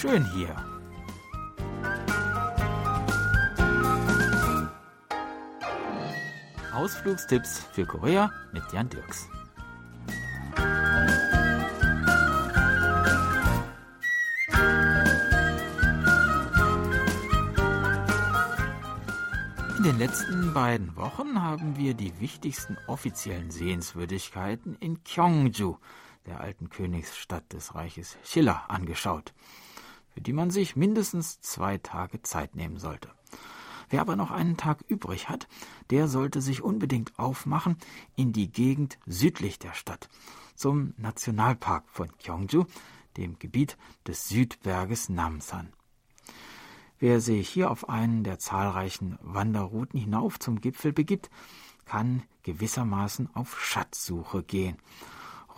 schön hier. Ausflugstipps für Korea mit Jan Dirks. In den letzten beiden Wochen haben wir die wichtigsten offiziellen Sehenswürdigkeiten in Gyeongju, der alten Königsstadt des Reiches Schiller, angeschaut, für die man sich mindestens zwei Tage Zeit nehmen sollte. Wer aber noch einen Tag übrig hat, der sollte sich unbedingt aufmachen in die Gegend südlich der Stadt, zum Nationalpark von Gyeongju, dem Gebiet des Südberges Namsan. Wer sich hier auf einen der zahlreichen Wanderrouten hinauf zum Gipfel begibt, kann gewissermaßen auf Schatzsuche gehen.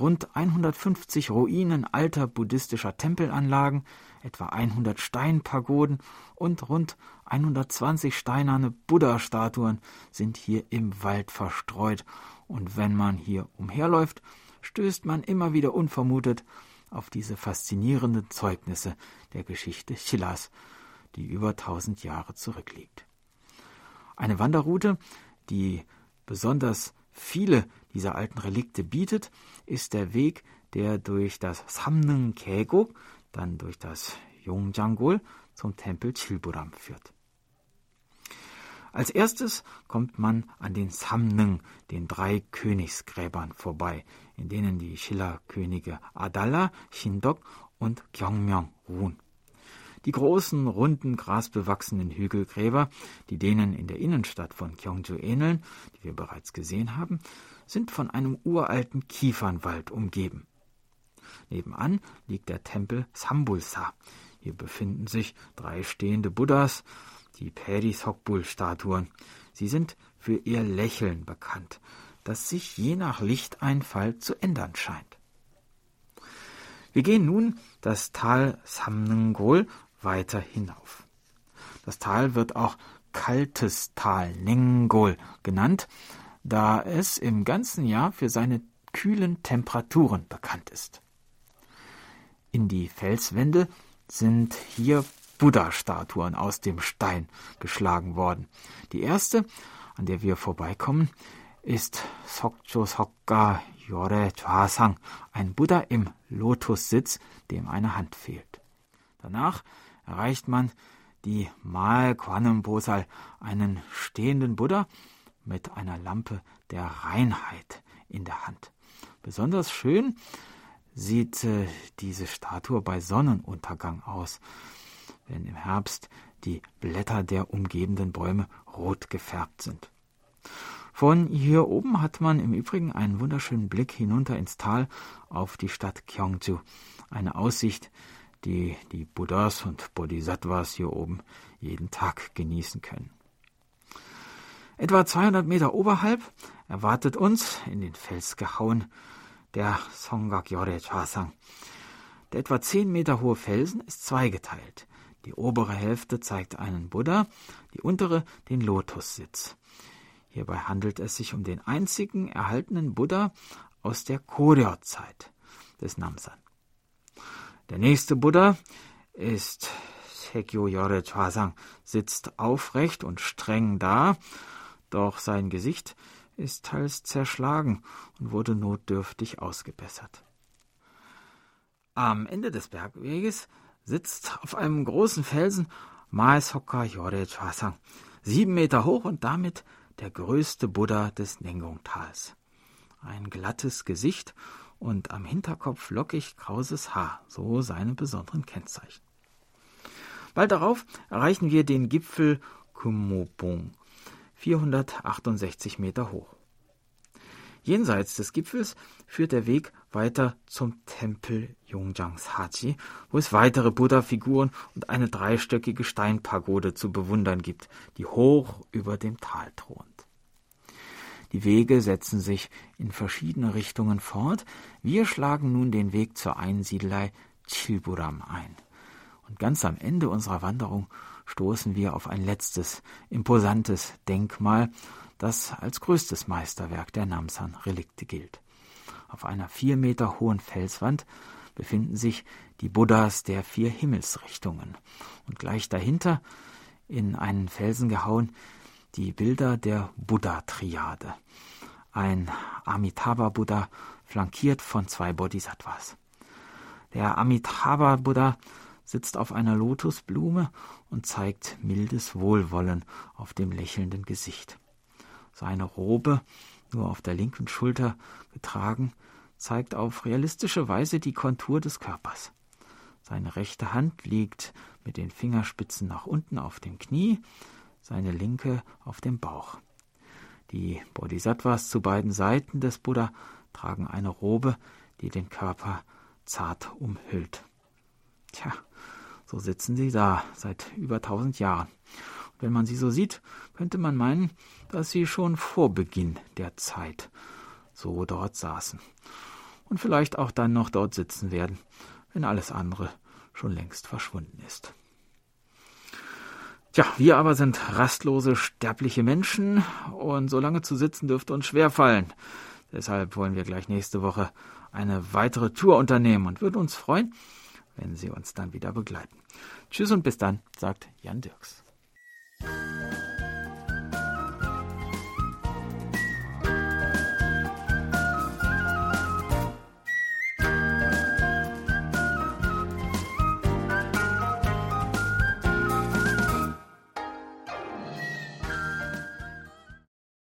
Rund 150 Ruinen alter buddhistischer Tempelanlagen, etwa 100 Steinpagoden und rund 120 steinerne Buddha-Statuen sind hier im Wald verstreut. Und wenn man hier umherläuft, stößt man immer wieder unvermutet auf diese faszinierenden Zeugnisse der Geschichte Chillas, die über tausend Jahre zurückliegt. Eine Wanderroute, die besonders viele dieser alten Relikte bietet, ist der Weg, der durch das Samnung Kego, dann durch das Yongjanggol zum Tempel Chilburam führt. Als erstes kommt man an den Samnung, den drei Königsgräbern, vorbei, in denen die Schiller-Könige Adalla, Shindok und Gyeongmyeong ruhen. Die großen, runden, grasbewachsenen Hügelgräber, die denen in der Innenstadt von Gyeongju ähneln, die wir bereits gesehen haben, sind von einem uralten Kiefernwald umgeben. Nebenan liegt der Tempel Sambulsa. Hier befinden sich drei stehende Buddhas, die Perisokbul-Statuen. Sie sind für ihr Lächeln bekannt, das sich je nach Lichteinfall zu ändern scheint. Wir gehen nun das Tal Samnengol weiter hinauf. Das Tal wird auch Kaltes Tal Nengol genannt, da es im ganzen Jahr für seine kühlen Temperaturen bekannt ist. In die Felswände sind hier Buddha-Statuen aus dem Stein geschlagen worden. Die erste, an der wir vorbeikommen, ist Sokcho Sokka Yore Chwasang, ein Buddha im Lotussitz, dem eine Hand fehlt. Danach erreicht man die Mal Bosal, einen stehenden Buddha mit einer Lampe der Reinheit in der Hand. Besonders schön sieht äh, diese Statue bei Sonnenuntergang aus, wenn im Herbst die Blätter der umgebenden Bäume rot gefärbt sind. Von hier oben hat man im Übrigen einen wunderschönen Blick hinunter ins Tal auf die Stadt Gyeongju. Eine Aussicht, die die Buddhas und Bodhisattvas hier oben jeden Tag genießen können. Etwa 200 Meter oberhalb erwartet uns, in den Fels gehauen, der Songakyore Chasang. Der etwa 10 Meter hohe Felsen ist zweigeteilt. Die obere Hälfte zeigt einen Buddha, die untere den Lotussitz. Hierbei handelt es sich um den einzigen erhaltenen Buddha aus der Koryo-Zeit des Namsan. Der nächste Buddha ist Sekyo Yore Chwasang, sitzt aufrecht und streng da, doch sein Gesicht ist teils zerschlagen und wurde notdürftig ausgebessert. Am Ende des Bergweges sitzt auf einem großen Felsen Maeshoka Yore Chwasang, sieben Meter hoch und damit der größte Buddha des Nengong-Tals. Ein glattes Gesicht und am Hinterkopf lockig krauses Haar, so seine besonderen Kennzeichen. Bald darauf erreichen wir den Gipfel Kumobong, 468 Meter hoch. Jenseits des Gipfels führt der Weg weiter zum Tempel Yongjangs-Haji, wo es weitere Buddha-Figuren und eine dreistöckige Steinpagode zu bewundern gibt, die hoch über dem Tal thront. Die Wege setzen sich in verschiedene Richtungen fort. Wir schlagen nun den Weg zur Einsiedelei Chilburam ein. Und ganz am Ende unserer Wanderung stoßen wir auf ein letztes, imposantes Denkmal, das als größtes Meisterwerk der Namsan-Relikte gilt. Auf einer vier Meter hohen Felswand befinden sich die Buddhas der vier Himmelsrichtungen. Und gleich dahinter, in einen Felsen gehauen, die Bilder der Buddha-Triade. Ein Amitabha-Buddha flankiert von zwei Bodhisattvas. Der Amitabha-Buddha sitzt auf einer Lotusblume und zeigt mildes Wohlwollen auf dem lächelnden Gesicht. Seine Robe, nur auf der linken Schulter getragen, zeigt auf realistische Weise die Kontur des Körpers. Seine rechte Hand liegt mit den Fingerspitzen nach unten auf dem Knie, seine linke auf dem Bauch. Die Bodhisattvas zu beiden Seiten des Buddha tragen eine Robe, die den Körper zart umhüllt. Tja, so sitzen sie da seit über tausend Jahren. Und wenn man sie so sieht, könnte man meinen, dass sie schon vor Beginn der Zeit so dort saßen. Und vielleicht auch dann noch dort sitzen werden, wenn alles andere schon längst verschwunden ist. Tja, wir aber sind rastlose, sterbliche Menschen und so lange zu sitzen dürfte uns schwerfallen. Deshalb wollen wir gleich nächste Woche eine weitere Tour unternehmen und würden uns freuen, wenn Sie uns dann wieder begleiten. Tschüss und bis dann, sagt Jan Dirks.